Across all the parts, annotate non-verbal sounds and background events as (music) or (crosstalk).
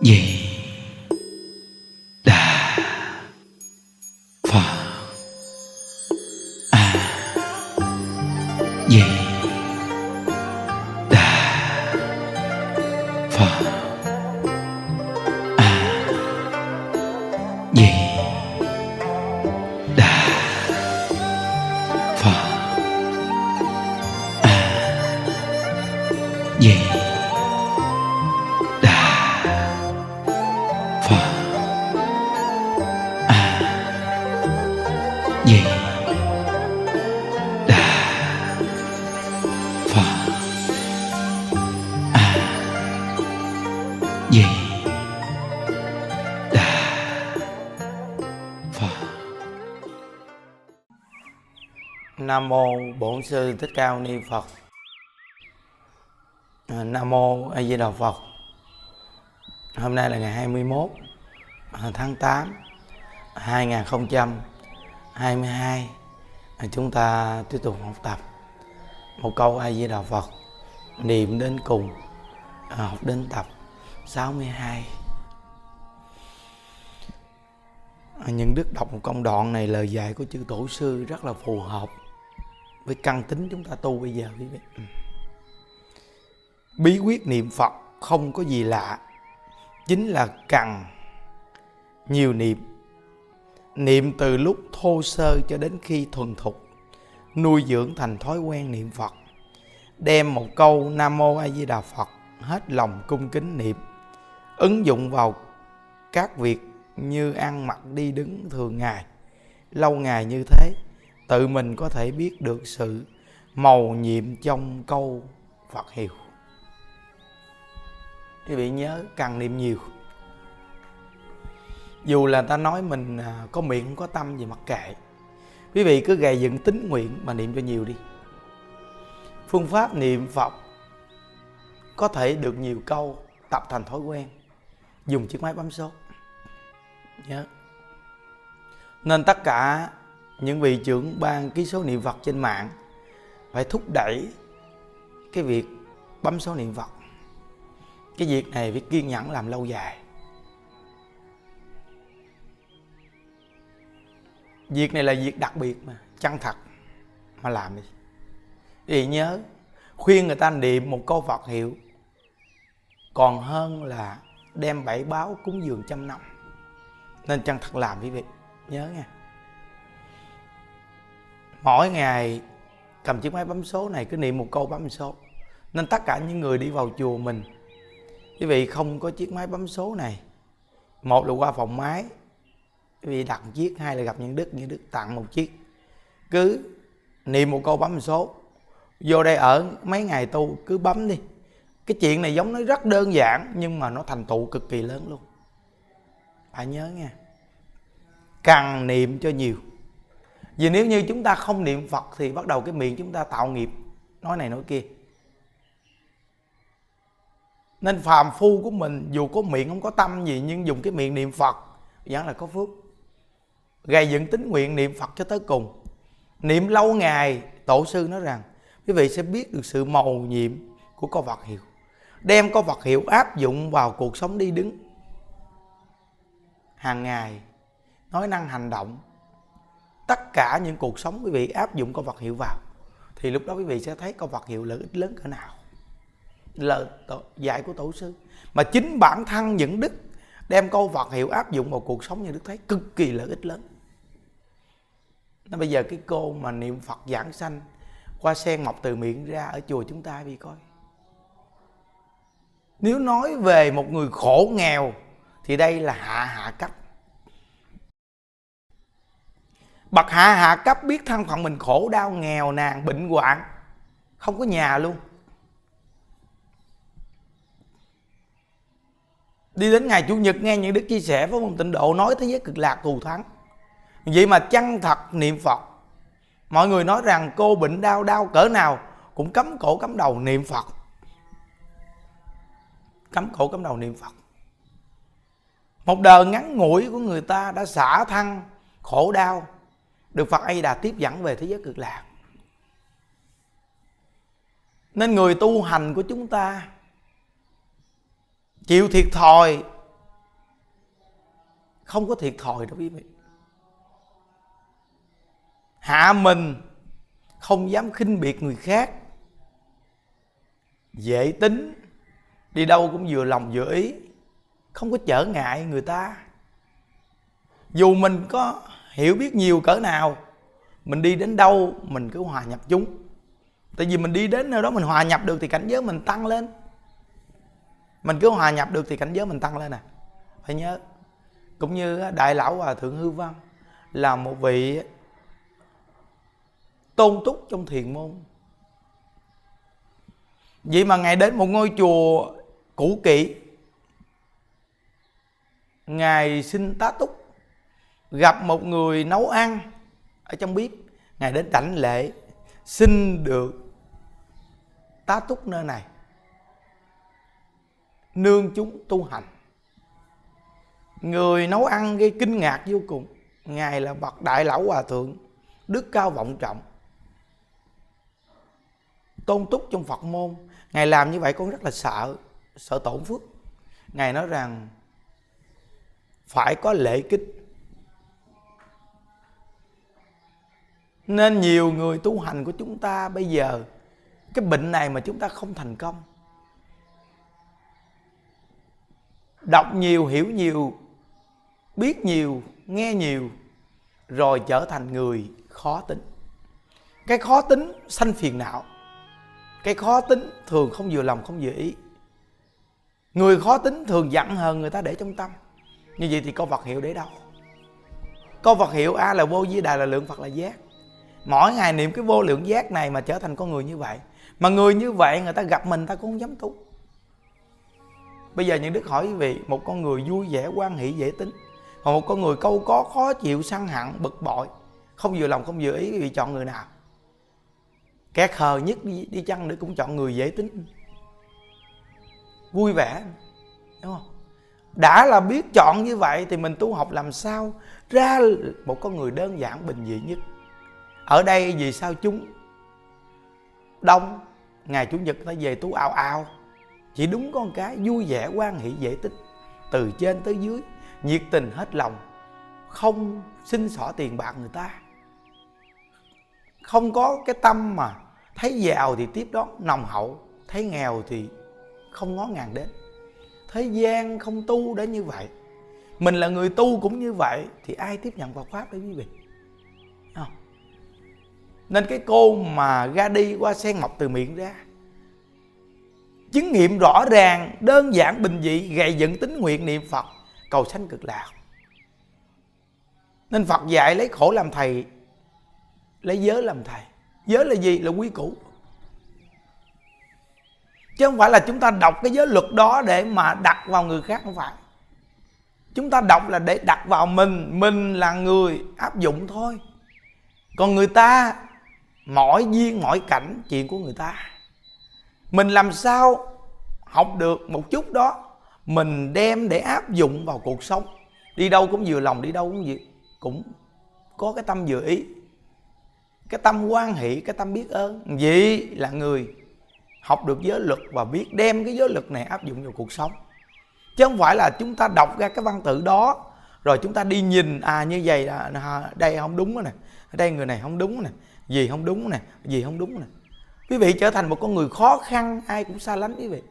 vậy. Nam mô Bổn sư Thích Ca Mâu Ni Phật. À, Nam mô A Di Đà Phật. Hôm nay là ngày 21 à, tháng 8 2022. À, chúng ta tiếp tục học tập một câu A Di Đà Phật niệm đến cùng học đến tập 62. Những đức đọc một công đoạn này, lời dạy của chư tổ sư rất là phù hợp với căn tính chúng ta tu bây giờ quý vị. Ừ. Bí quyết niệm Phật không có gì lạ, chính là cần nhiều niệm. Niệm từ lúc thô sơ cho đến khi thuần thục, nuôi dưỡng thành thói quen niệm Phật. Đem một câu Nam Mô A Di Đà Phật hết lòng cung kính niệm, ứng dụng vào các việc như ăn mặc đi đứng thường ngày lâu ngày như thế tự mình có thể biết được sự màu nhiệm trong câu Phật hiệu. Quý vị nhớ cần niệm nhiều, dù là ta nói mình à, có miệng không có tâm gì mặc kệ, quý vị cứ gầy dựng tính nguyện mà niệm cho nhiều đi. Phương pháp niệm Phật có thể được nhiều câu tập thành thói quen. Dùng chiếc máy bấm số. Nhớ. Nên tất cả những vị trưởng ban ký số niệm Phật trên mạng phải thúc đẩy cái việc bấm số niệm Phật. Cái việc này phải kiên nhẫn làm lâu dài. Việc này là việc đặc biệt mà, chân thật mà làm đi. Thì nhớ, khuyên người ta niệm một câu Phật hiệu còn hơn là đem bảy báo cúng dường trăm năm. Nên chân thật làm quý vị, nhớ nha mỗi ngày cầm chiếc máy bấm số này, cứ niệm một câu bấm số. Nên tất cả những người đi vào chùa mình, quý vị không có chiếc máy bấm số này. Một là qua phòng máy, quý vị đặt một chiếc, hai là gặp những đức những đức tặng một chiếc. Cứ niệm một câu bấm số. Vô đây ở mấy ngày tu, cứ bấm đi. Cái chuyện này giống nó rất đơn giản, nhưng mà nó thành tựu cực kỳ lớn luôn. Phải nhớ nha. Càng niệm cho nhiều vì nếu như chúng ta không niệm phật thì bắt đầu cái miệng chúng ta tạo nghiệp. Nói này nói kia. Nên phàm phu của mình, dù có miệng không có tâm gì, nhưng dùng cái miệng niệm phật, vẫn là có phước. Gây dựng tính nguyện niệm phật cho tới cùng. Niệm lâu ngày, tổ sư nói rằng, quý vị sẽ biết được sự màu nhiệm của câu Phật hiệu. Đem câu Phật hiệu áp dụng vào cuộc sống đi đứng. Hàng ngày, nói năng hành động tất cả những cuộc sống quý vị áp dụng câu Phật hiệu vào, thì lúc đó quý vị sẽ thấy câu Phật hiệu lợi ích lớn cỡ nào. Lời dạy của tổ sư. Mà chính bản thân những đức đem câu Phật hiệu áp dụng vào cuộc sống như đức thấy cực kỳ lợi ích lớn. Nó bây giờ cái cô mà niệm Phật giảng sanh, qua sen mọc từ miệng ra ở chùa chúng ta đi coi. Nếu nói về một người khổ nghèo, thì đây là hạ hạ cấp bậc hạ hạ cấp biết thân phận mình khổ đau, nghèo nàn, bệnh hoạn. Không có nhà luôn. Đi đến ngày chủ nhật nghe những đức chia sẻ với một tịnh độ nói thế giới cực lạc thù thắng. Vậy mà chân thật niệm phật. Mọi người nói rằng cô bệnh đau đau cỡ nào cũng cấm cổ, cấm đầu niệm phật. Cấm cổ, cấm đầu niệm phật. Một đời ngắn ngủi của người ta đã xả thân, khổ đau được phật a đà tiếp dẫn về thế giới cực lạc. Nên người tu hành của chúng ta chịu thiệt thòi. Không có thiệt thòi đâu quý vị. Hạ mình không dám khinh biệt người khác. Dễ tính, đi đâu cũng vừa lòng vừa ý. Không có trở ngại người ta. Dù mình có hiểu biết nhiều cỡ nào, mình đi đến đâu mình cứ hòa nhập chúng. Tại vì mình đi đến nơi đó mình hòa nhập được thì cảnh giới mình tăng lên. Mình cứ hòa nhập được thì cảnh giới mình tăng lên à. Phải nhớ, cũng như đại lão hòa thượng hư văn là một vị tôn túc trong thiền môn. Vậy mà ngài đến một ngôi chùa cũ kỹ, ngài xin tá túc gặp một người nấu ăn ở trong bếp, ngài đến đảnh lễ, xin được tá túc nơi này. Nương chúng tu hành. Người nấu ăn gây kinh ngạc vô cùng. Ngài là bậc đại lão hòa thượng, đức cao vọng trọng. Tôn túc trong phật môn, ngài làm như vậy con rất là sợ sợ tổn phước. Ngài nói rằng, phải có lễ kích. Nên nhiều người tu hành của chúng ta bây giờ, cái bệnh này mà chúng ta không thành công. Đọc nhiều, hiểu nhiều, biết nhiều, nghe nhiều, rồi trở thành người khó tính. Cái khó tính sanh phiền não. Cái khó tính thường không vừa lòng, không vừa ý. Người khó tính thường giận hờn người ta để trong tâm. Như vậy thì câu vật hiệu để đâu? Câu vật hiệu a là vô di đà, là lượng phật là giác mỗi ngày niệm cái vô lượng giác này mà trở thành con người như vậy. Mà người như vậy người ta gặp mình ta cũng không dám tu. Bây giờ những đức hỏi quý vị một con người vui vẻ quan hỷ dễ tính. Còn một con người câu có khó chịu săn hận bực bội không vừa lòng không vừa ý quý vị chọn người nào. Kẻ khờ nhất đi, đi chăng nữa cũng chọn người dễ tính. Vui vẻ đúng không? Đã là biết chọn như vậy thì mình tu học làm sao ra một con người đơn giản bình dị nhất? Ở đây vì sao chúng đông? Ngày chủ nhật ta về tu ao ao. Chỉ đúng con cái vui vẻ quan hỷ, dễ tích từ trên tới dưới, nhiệt tình hết lòng. Không xin xỏ tiền bạc người ta. Không có cái tâm mà thấy giàu thì tiếp đón, nồng hậu. Thấy nghèo thì không ngó ngàng đến. Thế gian không tu đến như vậy. Mình là người tu cũng như vậy, thì ai tiếp nhận vào pháp đấy quý vị? Không? Nên cái cô mà ra đi qua sen mọc từ miệng ra. Chứng nghiệm rõ ràng, đơn giản, bình dị, gầy dựng tính nguyện niệm phật, cầu sanh cực lạc. Nên phật dạy lấy khổ làm thầy, lấy giới làm thầy. Giới là gì? Là quy củ. Chứ không phải là chúng ta đọc cái giới luật đó để mà đặt vào người khác, không phải. Chúng ta đọc là để đặt vào mình mình là người áp dụng thôi. Còn người ta mỗi duyên, mỗi cảnh, chuyện của người ta. Mình làm sao học được một chút đó? Mình đem để áp dụng vào cuộc sống. Đi đâu cũng vừa lòng, đi đâu cũng gì cũng có cái tâm vừa ý. Cái tâm quan hỷ, cái tâm biết ơn. Vậy là người học được giới luật và biết đem cái giới luật này áp dụng vào cuộc sống. Chứ không phải là chúng ta đọc ra cái văn tự đó, rồi chúng ta đi nhìn à như vậy là à, đây không đúng nè, đây người này không đúng nè gì không đúng nè gì không đúng nè. Quý vị trở thành một con người khó khăn, ai cũng xa lánh quý vị.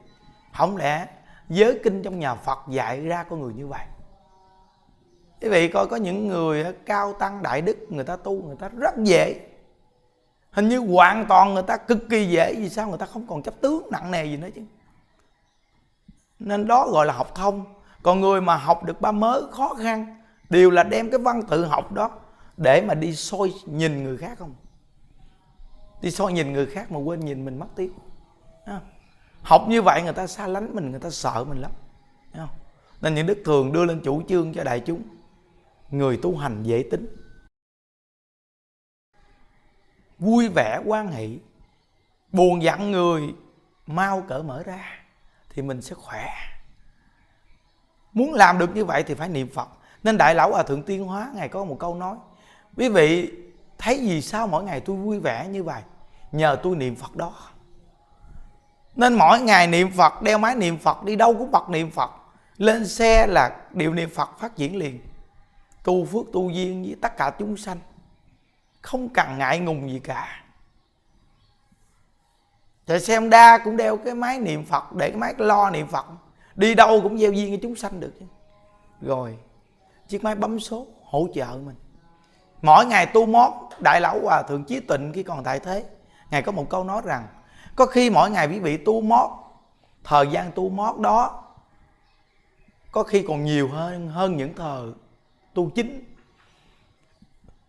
Không lẽ giới kinh trong nhà phật dạy ra con người như vậy? Quý vị coi, có những người cao tăng, đại đức, người ta tu, người ta rất dễ. Hình như hoàn toàn người ta cực kỳ dễ, vì sao người ta không còn chấp tướng nặng nề gì nữa chứ? Nên đó gọi là học thông. Còn người mà học được ba mớ khó khăn, đều là đem cái văn tự học đó để mà đi soi nhìn người khác không? Đi soi nhìn người khác mà quên nhìn mình mất tiêu. Học như vậy người ta xa lánh mình, người ta sợ mình lắm. Không? nên những đức thường đưa lên chủ trương cho đại chúng. Người tu hành dễ tính. Vui vẻ quan hệ buồn giận người, mau cỡ mở ra thì mình sẽ khỏe. Muốn làm được như vậy thì phải niệm phật. Nên đại lão hòa thượng tiên hóa ngài có một câu nói. Quý vị thấy gì sao mỗi ngày tôi vui vẻ như vậy? Nhờ tôi niệm phật đó. Nên mỗi ngày niệm phật, đeo máy niệm phật, đi đâu cũng bật niệm phật. Lên xe là điệu niệm phật phát triển liền. Tu phước tu duyên với tất cả chúng sanh. Không cần ngại ngùng gì cả. Thì xem đa cũng đeo cái máy niệm Phật, Để cái máy lo niệm Phật. Đi đâu cũng gieo duyên cho chúng sanh được Rồi, Chiếc máy bấm số hỗ trợ mình. Mỗi ngày tu mót Đại lão Hòa Thượng Chí Tịnh khi còn tại thế, Ngài có một câu nói rằng, Có khi mỗi ngày quý vị tu mót Thời gian tu mót đó Có khi còn nhiều hơn hơn những thời tu chính.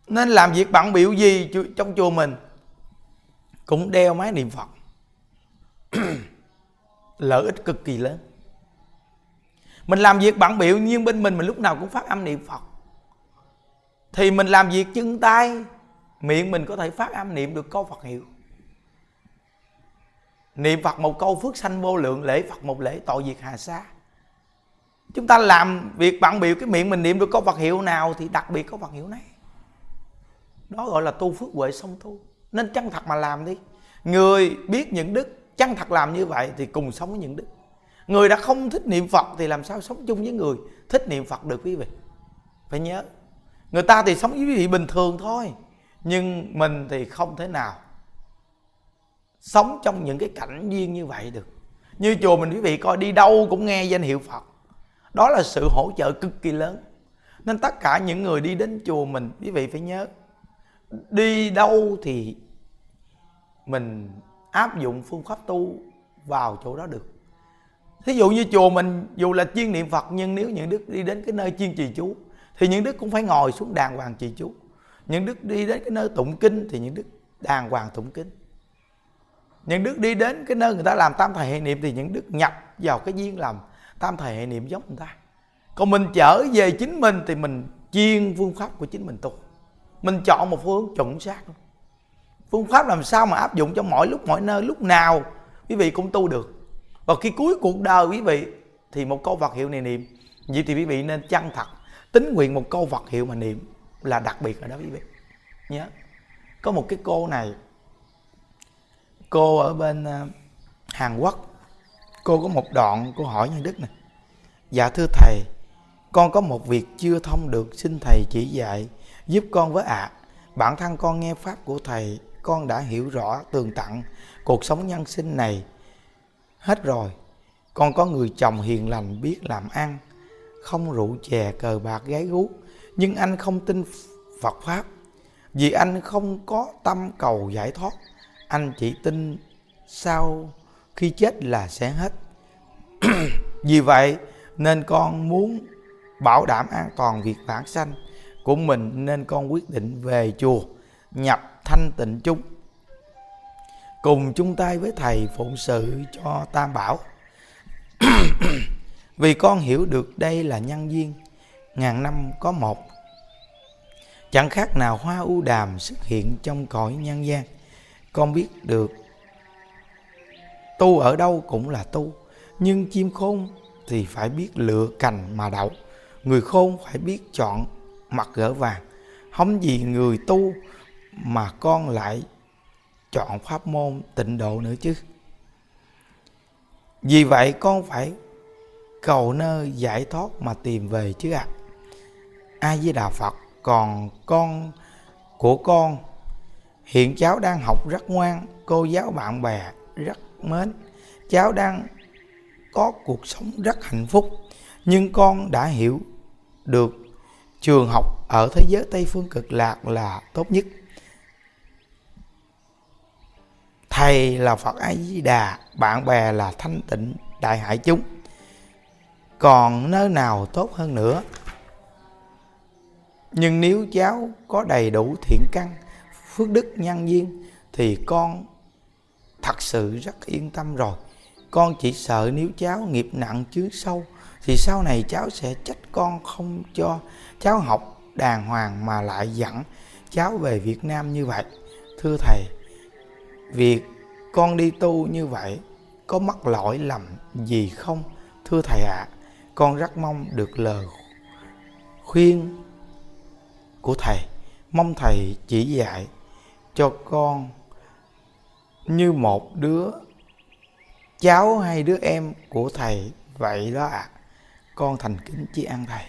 Nên làm việc bận biểu gì trong chùa mình Cũng đeo máy niệm Phật. (clears throat) Lợi ích cực kỳ lớn. Mình làm việc bận biểu nhưng bên mình mình lúc nào cũng phát âm niệm phật thì mình làm việc chân tay, miệng mình có thể phát âm niệm được câu phật hiệu. Niệm phật một câu phước sanh vô lượng, lễ phật một lễ, tội diệt hà sa. Chúng ta làm việc bạn biểu cái miệng mình niệm được câu phật hiệu nào thì đặc biệt có phật hiệu này. Đó gọi là tu phước huệ song tu. Nên chân thật mà làm đi. Người biết những đức, chân thật làm như vậy thì cùng sống với những đức. Người đã không thích niệm phật thì làm sao sống chung với người? Thích niệm phật được quý vị. Phải nhớ người ta thì sống với quý vị bình thường thôi, nhưng mình thì không thể nào sống trong những cái cảnh duyên như vậy được. Như chùa mình, quý vị coi, đi đâu cũng nghe danh hiệu phật. Đó là sự hỗ trợ cực kỳ lớn. Nên tất cả những người đi đến chùa mình, quý vị phải nhớ, đi đâu thì mình áp dụng phương pháp tu vào chỗ đó được. Thí dụ như chùa mình, dù là chuyên niệm phật, nhưng nếu những đức đi đến cái nơi chuyên trì chú thì những đức cũng phải ngồi xuống đàng hoàng trì chú. Những đức đi đến cái nơi tụng kinh thì những đức đàng hoàng tụng kinh. Những đức đi đến cái nơi người ta làm tam thầy hệ niệm thì những đức nhập vào cái duyên làm tam thầy hệ niệm giống người ta. Còn mình trở về chính mình thì mình chuyên phương pháp của chính mình tu. Mình chọn một phương chuẩn xác. Luôn phương pháp làm sao mà áp dụng cho mọi lúc, mọi nơi, lúc nào quý vị cũng tu được. Và khi cuối cuộc đời quý vị thì một câu vật hiệu này niệm. Vậy thì quý vị nên chân thật tính nguyện một câu vật hiệu mà niệm là đặc biệt ở đó, quý vị. Nhớ. Có một cái cô này, cô ở bên ờ, Hàn Quốc. Cô có một đoạn cô hỏi như Đức này dạ thưa thầy, con có một việc chưa thông được, xin thầy chỉ dạy, giúp con với ạ. À. bản thân con nghe pháp của thầy, con đã hiểu rõ tường tận cuộc sống nhân sinh này hết rồi. Con có người chồng hiền lành, biết làm ăn không rượu chè cờ bạc gái gú. Nhưng anh không tin phật pháp. Vì anh không có tâm cầu giải thoát. Anh chỉ tin sau khi chết là sẽ hết. (clears throat) Vì vậy, nên con muốn bảo đảm an toàn việc bản sanh của mình, nên con quyết định về chùa, nhập thanh tịnh chung. Cùng chung tay với thầy phụng sự cho tam bảo. (clears throat) vì con hiểu được đây là nhân duyên, ngàn năm có một. Chẳng khác nào hoa u đàm xuất hiện trong cõi nhân gian. Con biết được tu ở đâu cũng là tu, nhưng chim khôn thì phải biết lựa cành mà đậu. Người khôn phải biết chọn mặt gỡ vàng. Không gì người tu mà con lại chọn pháp môn tịnh độ nữa chứ. Vì vậy con phải cầu nơi giải thoát mà tìm về chứ ạ. À. a di đà phật, còn con của con, hiện cháu đang học rất ngoan, cô giáo bạn bè rất mến. Cháu đang có cuộc sống rất hạnh phúc, nhưng con đã hiểu được trường học ở thế giới tây phương cực lạc là tốt nhất. Thầy là phật a di đà bạn bè là thanh tịnh đại hải chúng còn nơi nào tốt hơn nữa. Nhưng nếu cháu có đầy đủ thiện căn phước đức nhân duyên thì con thật sự rất yên tâm rồi. Con chỉ sợ nếu cháu nghiệp nặng chứa sâu thì sau này cháu sẽ trách con không cho cháu học đàng hoàng mà lại dẫn cháu về việt nam như vậy. Thưa thầy việc con đi tu như vậy có mắc lỗi lầm gì không? Thưa thầy ạ. à, con rất mong được lời khuyên của thầy. Mong thầy chỉ dạy cho con như một đứa cháu hay đứa em của thầy. Vậy đó ạ. À. con thành kính chi ăn thầy.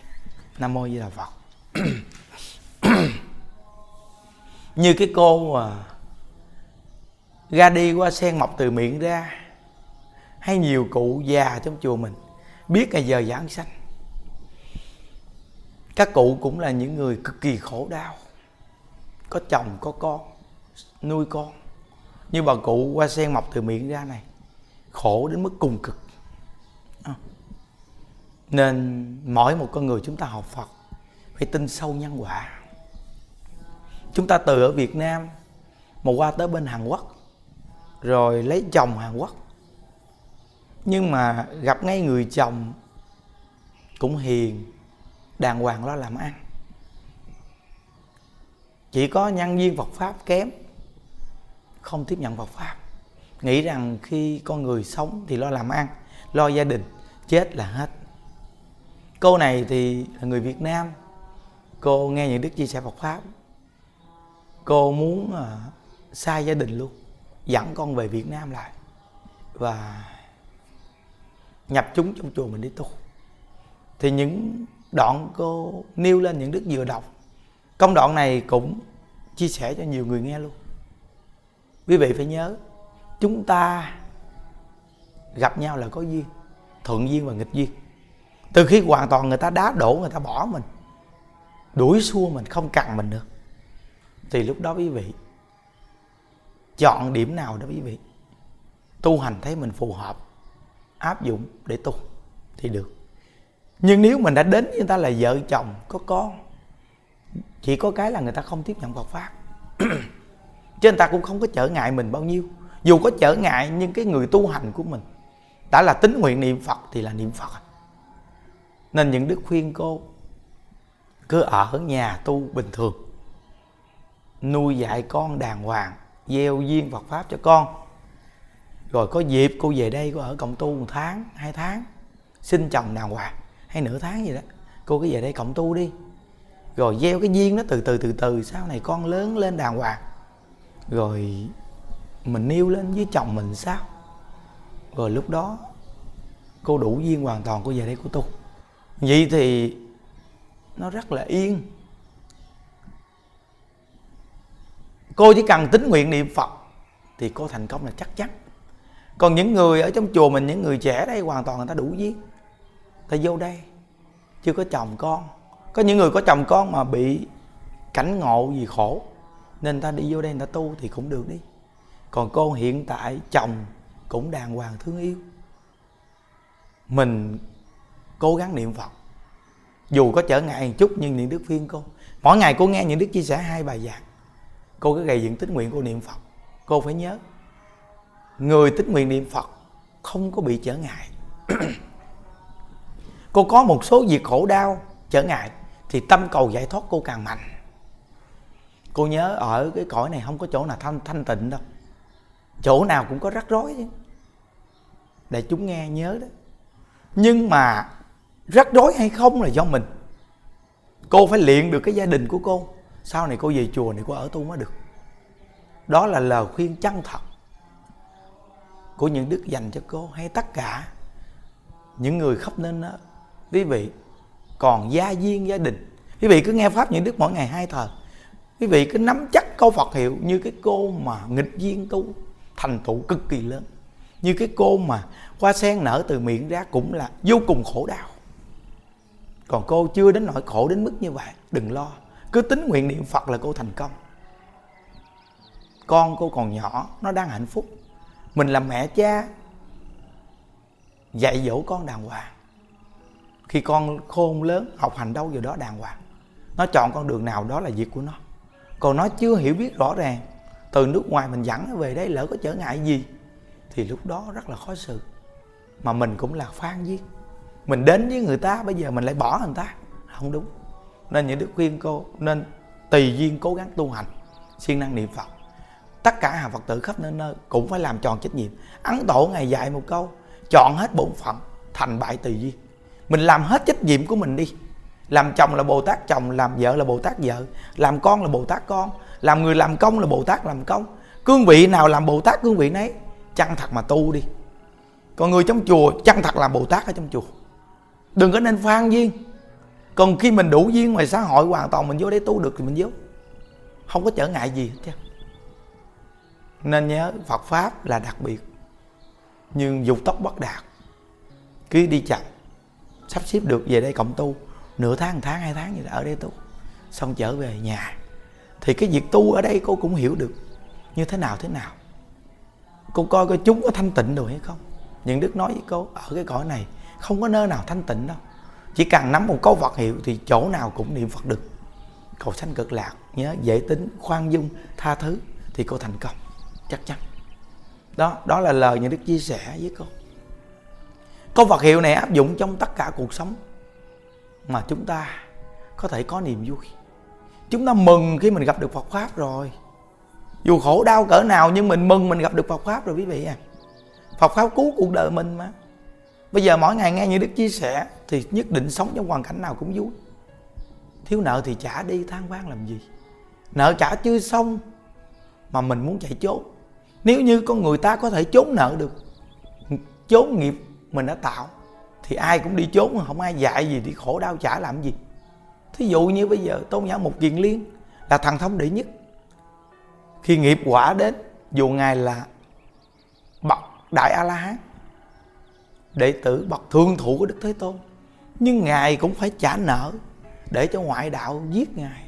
Nam mô di đà phật. (coughs) Như cái cô mà ra đi qua sen mọc từ miệng ra, hay nhiều cụ già trong chùa mình biết ngày giờ giảng sanh. Các cụ cũng là những người cực kỳ khổ đau. Có chồng, có con, nuôi con. Như bà cụ qua sen mọc từ miệng ra này, khổ đến mức cùng cực. À. nên mỗi một con người chúng ta học phật, phải tin sâu nhân quả. Chúng ta từ ở việt nam, mà qua tới bên hàn quốc, rồi lấy chồng hàn quốc nhưng mà gặp ngay người chồng cũng hiền đàng hoàng lo làm ăn. Chỉ có nhân viên Phật pháp kém không tiếp nhận Phật pháp. Nghĩ rằng khi con người sống thì lo làm ăn lo gia đình chết là hết. Cô này thì là người Việt Nam. Cô nghe những đức chia sẻ Phật pháp. Cô muốn uh, xa gia đình luôn dẫn con về Việt Nam lại. Và nhập chúng trong chùa mình đi tu. Thì những đoạn cô nêu lên những đức vừa đọc, công đoạn này cũng chia sẻ cho nhiều người nghe luôn. Quý vị phải nhớ, chúng ta gặp nhau là có duyên, thuận duyên và nghịch duyên. Từ khi hoàn toàn người ta đá đổ, người ta bỏ mình, đuổi xua mình, không cần mình nữa. Thì lúc đó quý vị chọn điểm nào đó quý vị tu hành thấy mình phù hợp áp dụng để tu thì được. Nhưng nếu mình đã đến với người ta là vợ chồng, có con, chỉ có cái là người ta không tiếp nhận Phật pháp. (clears throat) Chứ người ta cũng không có trở ngại mình bao nhiêu. Dù có trở ngại, nhưng cái người tu hành của mình, đã là tính nguyện niệm Phật thì là niệm Phật. Nên những đức khuyên cô cứ ở nhà tu bình thường. Nuôi dạy con đàng hoàng, gieo duyên Phật pháp cho con rồi có dịp cô về đây cô ở cộng tu một tháng, hai tháng, xin chồng đàng hoàng, hay nửa tháng gì đó. Cô cứ về đây cộng tu đi. Rồi gieo cái duyên nó từ từ từ từ, sau này con lớn lên đàng hoàng. Rồi mình nêu lên với chồng mình sao? Rồi lúc đó cô đủ duyên hoàn toàn cô về đây cô tu. Vậy thì nó rất là yên. Cô chỉ cần tính nguyện niệm phật thì cô thành công là chắc chắn còn những người ở trong chùa mình, những người trẻ đây, hoàn toàn người ta đủ duyên ta vô đây, chưa có chồng con. Có những người có chồng con mà bị cảnh ngộ gì khổ, nên ta đi vô đây người ta tu thì cũng được đi. Còn cô hiện tại, chồng cũng đàng hoàng thương yêu. Mình cố gắng niệm phật. Dù có trở ngại một chút nhưng niệm đức phiên cô. Mỗi ngày cô nghe những đức chia sẻ hai bài giảng. Cô cứ gầy dựng tích nguyện cô niệm phật. Cô phải nhớ người tính nguyện niệm phật không có bị trở ngại. (clears throat) Cô có một số việc khổ đau, trở ngại, thì tâm cầu giải thoát cô càng mạnh. Cô nhớ ở cái cõi này không có chỗ nào thanh thanh tịnh đâu. Chỗ nào cũng có rắc rối chứ. Để chúng nghe nhớ đó. Nhưng mà rắc rối hay không là do mình. Cô phải luyện được cái gia đình của cô. Sau này cô về chùa này cô ở tu mới được. Đó là lời khuyên chân thật của những đức dành cho cô hay tất cả những người khắp nên đó. Quý vị còn gia viên gia đình. Quý vị cứ nghe pháp những đức mỗi ngày hai thời. Quý vị cứ nắm chắc câu phật hiệu như cái cô mà nghịch viên tu, thành tựu cực kỳ lớn. Như cái cô mà hoa sen nở từ miệng ra cũng là vô cùng khổ đau. Còn cô chưa đến nỗi khổ đến mức như vậy, đừng lo. Cứ tính nguyện niệm phật là cô thành công. Con cô còn nhỏ, nó đang hạnh phúc mình làm mẹ cha, dạy dỗ con đàng hoàng. Khi con khôn lớn, học hành đâu giờ đó đàng hoàng. Nó chọn con đường nào đó là việc của nó. Còn nó chưa hiểu biết rõ ràng, từ nước ngoài mình dẫn nó về đây lỡ có trở ngại gì, thì lúc đó rất là khó xử. Mà mình cũng là phan duyên mình đến với người ta, bây giờ mình lại bỏ người ta. Không đúng. Nên những đức khuyên cô, nên tùy duyên cố gắng tu hành, siêng năng niệm phật tất cả hàng phật tử khắp nơi nơi cũng phải làm tròn trách nhiệm. Ấn tổ ngày dạy một câu, chọn hết bổn phận, thành bại tùy duyên mình làm hết trách nhiệm của mình đi. Làm chồng là bồ tát chồng, làm vợ là bồ tát vợ, làm con là bồ tát con, làm người làm công là bồ tát làm công. Cương vị nào làm bồ tát cương vị nấy, chăng thật mà tu đi. Còn người trong chùa chăng thật làm bồ tát ở trong chùa? Đừng có nên phan duyên. Còn khi mình đủ duyên ngoài xã hội, hoàn toàn mình vô để tu được thì mình vô. Không có trở ngại gì hết chứ nên nhớ Phật pháp là đặc biệt, nhưng dục tốc bất đạt. Cứ đi chậm, sắp xếp được về đây cộng tu, nửa tháng, một tháng, hai tháng gì đó ở đây tu, xong trở về nhà. Thì cái việc tu ở đây cô cũng hiểu được như thế nào thế nào. Cô coi coi chúng có thanh tịnh rồi hay không. Những đức nói với cô, ở cái cõi này không có nơi nào thanh tịnh đâu. Chỉ cần nắm một câu Phật hiệu thì chỗ nào cũng niệm Phật được. Cầu sanh cực lạc, nhớ dễ tính khoan dung tha thứ thì cô thành công chắc chắn. Đó đó là lời những đức chia sẻ với con câu vật hiệu này áp dụng trong tất cả cuộc sống mà chúng ta có thể có niềm vui. Chúng ta mừng khi mình gặp được Phật pháp rồi. Dù khổ đau cỡ nào nhưng mình mừng mình gặp được Phật pháp rồi, quý vị à. Phật pháp cứu cuộc đời mình mà. Bây giờ mỗi ngày nghe như đức chia sẻ thì nhất định sống trong hoàn cảnh nào cũng vui. Thiếu nợ thì trả đi, than vang làm gì? Nợ trả chưa xong mà mình muốn chạy trốn nếu như con người ta có thể trốn nợ được trốn nghiệp mình đã tạo, thì ai cũng đi trốn mà không ai dạy gì, đi khổ đau trả làm gì. Thí dụ như bây giờ, tôn giả một kiền liên là thần thông đệ nhất. Khi nghiệp quả đến, dù ngài là bậc đại a la hán đệ tử, bậc thương thụ của đức thế tôn, nhưng ngài cũng phải trả nợ để cho ngoại đạo giết ngài.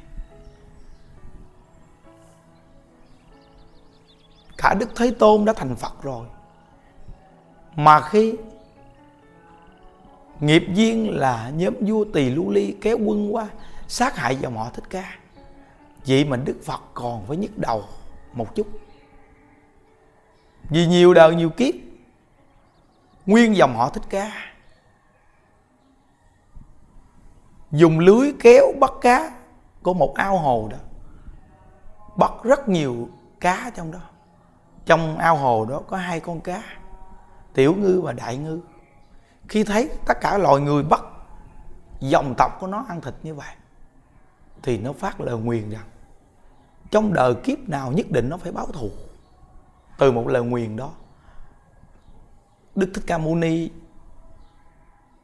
Cả đức thế tôn đã thành phật rồi. Mà khi nghiệp duyên là nhóm vua tỳ lưu ly kéo quân qua, sát hại dòng họ thích ca, vậy mà đức phật còn phải nhức đầu một chút. Vì nhiều đời nhiều kiếp, nguyên dòng họ thích ca dùng lưới kéo bắt cá của một ao hồ đó, bắt rất nhiều cá trong đó trong ao hồ đó có hai con cá, tiểu ngư và đại ngư. Khi thấy tất cả loài người bắt dòng tộc của nó ăn thịt như vậy, thì nó phát lời nguyền rằng, trong đời kiếp nào nhất định nó phải báo thù. Từ một lời nguyền đó, đức thích ca mâu ni,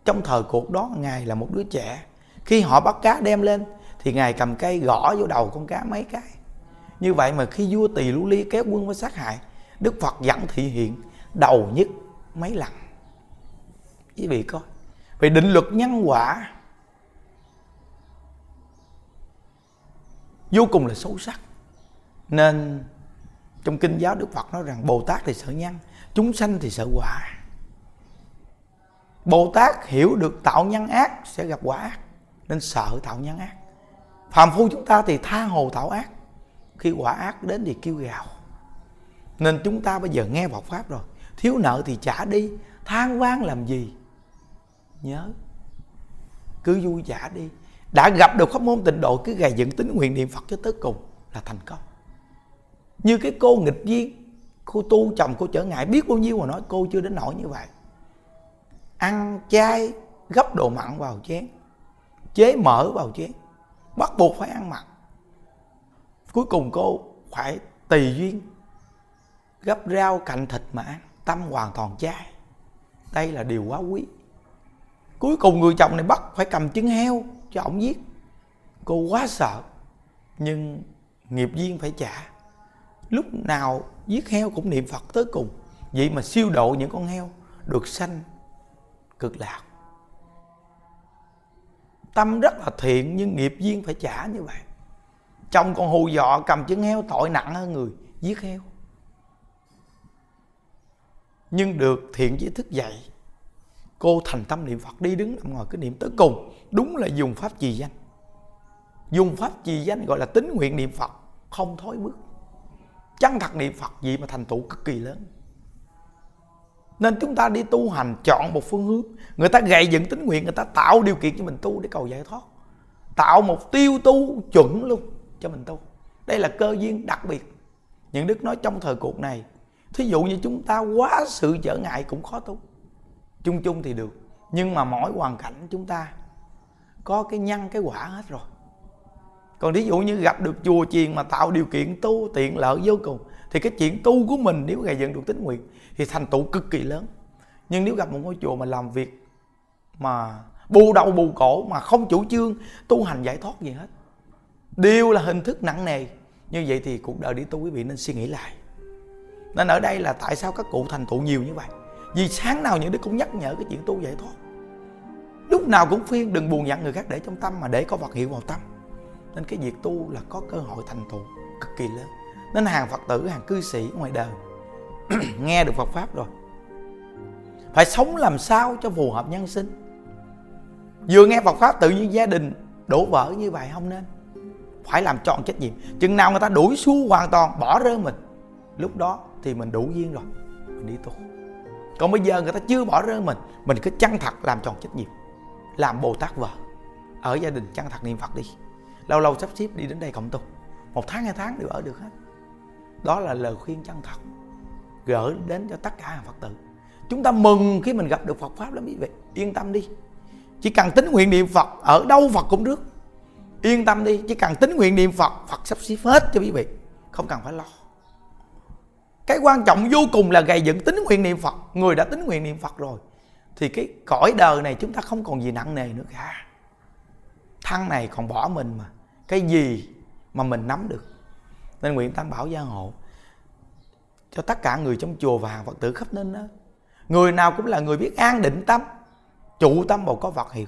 trong thời cuộc đó, ngài là một đứa trẻ. Khi họ bắt cá đem lên, thì ngài cầm cây gõ vô đầu con cá mấy cái. Như vậy mà khi vua tỳ lưu ly kéo quân với sát hại đức phật dẫn thị hiện đầu nhất mấy lần. Quý vị coi, về định luật nhân quả, vô cùng là xấu sắc. Nên trong kinh giáo đức phật nói rằng, bồ tát thì sợ nhân, chúng sanh thì sợ quả. Bồ tát hiểu được tạo nhân ác sẽ gặp quả ác, nên sợ tạo nhân ác. Phàm phu chúng ta thì tha hồ tạo ác, khi quả ác đến thì kêu gào nên chúng ta bây giờ nghe Phật pháp rồi. Thiếu nợ thì trả đi. Than vang làm gì? Nhớ. Cứ vui trả đi. Đã gặp được pháp môn tịnh độ, cứ gầy dựng tính nguyện niệm phật cho tới cùng là thành công. Như cái cô nghịch viên, cô tu chồng, cô trở ngại, biết bao nhiêu mà nói, cô chưa đến nỗi như vậy. Ăn chay, gấp đồ mặn vào chén. Chế mỡ vào chén. Bắt buộc phải ăn mặn. Cuối cùng cô phải tùy duyên gấp rau cạnh thịt mà ăn, tâm hoàn toàn chay đây là điều quá quý. Cuối cùng người chồng này bắt phải cầm trứng heo cho ổng giết. Cô quá sợ, nhưng nghiệp duyên phải trả. Lúc nào giết heo cũng niệm phật tới cùng. Vậy mà siêu độ những con heo được sanh cực lạc. Tâm rất là thiện nhưng nghiệp duyên phải trả như vậy. Chồng còn hù dọ cầm trứng heo tội nặng hơn người, giết heo nhưng được thiện chỉ thức dậy cô thành tâm niệm phật đi đứng nằm ngồi cứ niệm tới cùng, đúng là dùng pháp trì danh. Dùng pháp trì danh gọi là tính nguyện niệm phật, không thối bước. Chân thật niệm phật gì mà thành tựu cực kỳ lớn. Nên chúng ta đi tu hành chọn một phương hướng. Người ta gầy dựng tính nguyện, người ta tạo điều kiện cho mình tu để cầu giải thoát. Tạo một tiêu tu chuẩn luôn cho mình tu. Đây là cơ duyên đặc biệt. Những đức nói trong thời cuộc này thí dụ như chúng ta quá sự trở ngại cũng khó tu. Chung chung thì được. Nhưng mà mỗi hoàn cảnh chúng ta có cái nhân cái quả hết rồi. Còn thí dụ như gặp được chùa chiền mà tạo điều kiện tu tiện lợi vô cùng, thì cái chuyện tu của mình nếu gây dựng được tính nguyện thì thành tựu cực kỳ lớn. Nhưng nếu gặp một ngôi chùa mà làm việc mà bù đầu bù cổ mà không chủ trương, tu hành giải thoát gì hết. Đều là hình thức nặng nề. Như vậy thì cuộc đời đi tu quý vị nên suy nghĩ lại nên ở đây là tại sao các cụ thành tựu nhiều như vậy? Vì sáng nào những đứa cũng nhắc nhở cái chuyện tu giải thoát. Lúc nào cũng khuyên đừng buồn giận người khác để trong tâm mà để có vật hiệu vào tâm. Nên cái việc tu là có cơ hội thành tựu cực kỳ lớn. Nên hàng phật tử, hàng cư sĩ ngoài đời (clears throat) nghe được phật pháp rồi. Phải sống làm sao cho phù hợp nhân sinh? Vừa nghe phật pháp tự nhiên gia đình đổ vỡ như vậy không nên? Phải làm tròn trách nhiệm. Chừng nào người ta đuổi xu hoàn toàn, bỏ rơi mình. Lúc đó thì mình đủ duyên rồi. Mình đi tu. Còn bây giờ người ta chưa bỏ rơi mình mình cứ chăng thật làm tròn trách nhiệm, làm bồ tát vợ ở gia đình chăng thật niệm phật đi. Lâu lâu sắp xếp đi đến đây cộng tu. Một tháng, hai tháng đều ở được hết. Đó là lời khuyên chân thật gửi đến cho tất cả hàng phật tử. Chúng ta mừng khi mình gặp được phật pháp lắm quý vị. Yên tâm đi. Chỉ cần tính nguyện niệm phật ở đâu phật cũng rước yên tâm đi. Chỉ cần tính nguyện niệm phật phật sắp xếp hết cho quý vị. Không cần phải lo cái quan trọng vô cùng là gây dựng tính nguyện niệm phật. Người đã tính nguyện niệm phật rồi, thì cái cõi đời này chúng ta không còn gì nặng nề nữa cả. Thân này còn bỏ mình mà. Cái gì mà mình nắm được? Nên nguyện tam bảo gia hộ, cho tất cả người trong chùa và hàng phật tử khắp nên đó người nào cũng là người biết an định tâm trụ tâm vào có Phật hiệu.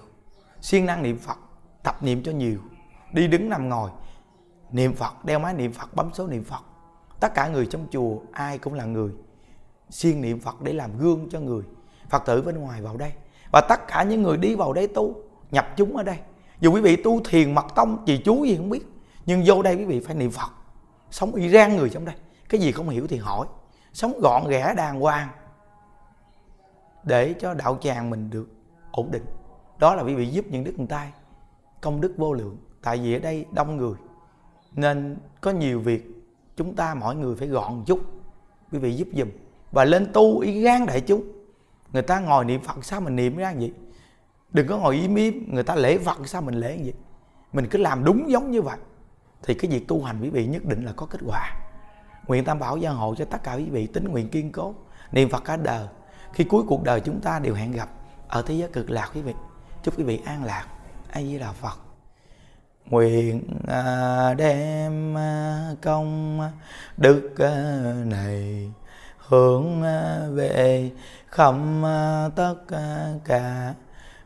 Siêng năng niệm Phật, tập niệm cho nhiều. Đi đứng nằm ngồi, niệm Phật, đeo máy niệm Phật, bấm số niệm Phật tất cả người trong chùa, ai cũng là người. Siêng niệm Phật để làm gương cho người. Phật tử bên ngoài vào đây. Và tất cả những người đi vào đây tu, nhập chúng ở đây. Dù quý vị tu thiền, mật tông, trì chú gì không biết, nhưng vô đây quý vị phải niệm Phật. Sống y rang người trong đây. Cái gì không hiểu thì hỏi. Sống gọn ghẽ đàng hoàng để cho đạo tràng mình được ổn định. Đó là quý vị giúp những đức tay công đức vô lượng. Tại vì ở đây đông người, nên có nhiều việc chúng ta mọi người phải gọn chút, quý vị giúp giùm. Và lên tu ý gan đại chúng. Người ta ngồi niệm phật sao mình niệm ra vậy? Đừng có ngồi im im, người ta lễ phật sao mình lễ vậy? Mình cứ làm đúng giống như vậy. Thì cái việc tu hành quý vị nhất định là có kết quả. Nguyện tam bảo gia hộ cho tất cả quý vị tính nguyện kiên cố, niệm phật cả đời. Khi cuối cuộc đời chúng ta đều hẹn gặp ở thế giới cực lạc quý vị. Chúc quý vị an lạc. A di đà phật nguyện à, đem à, công đức à, này hướng về khắp tất cả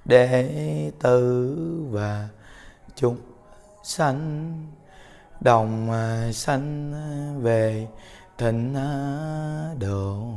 đệ tử và chúng sanh đồng sanh về thịnh độ.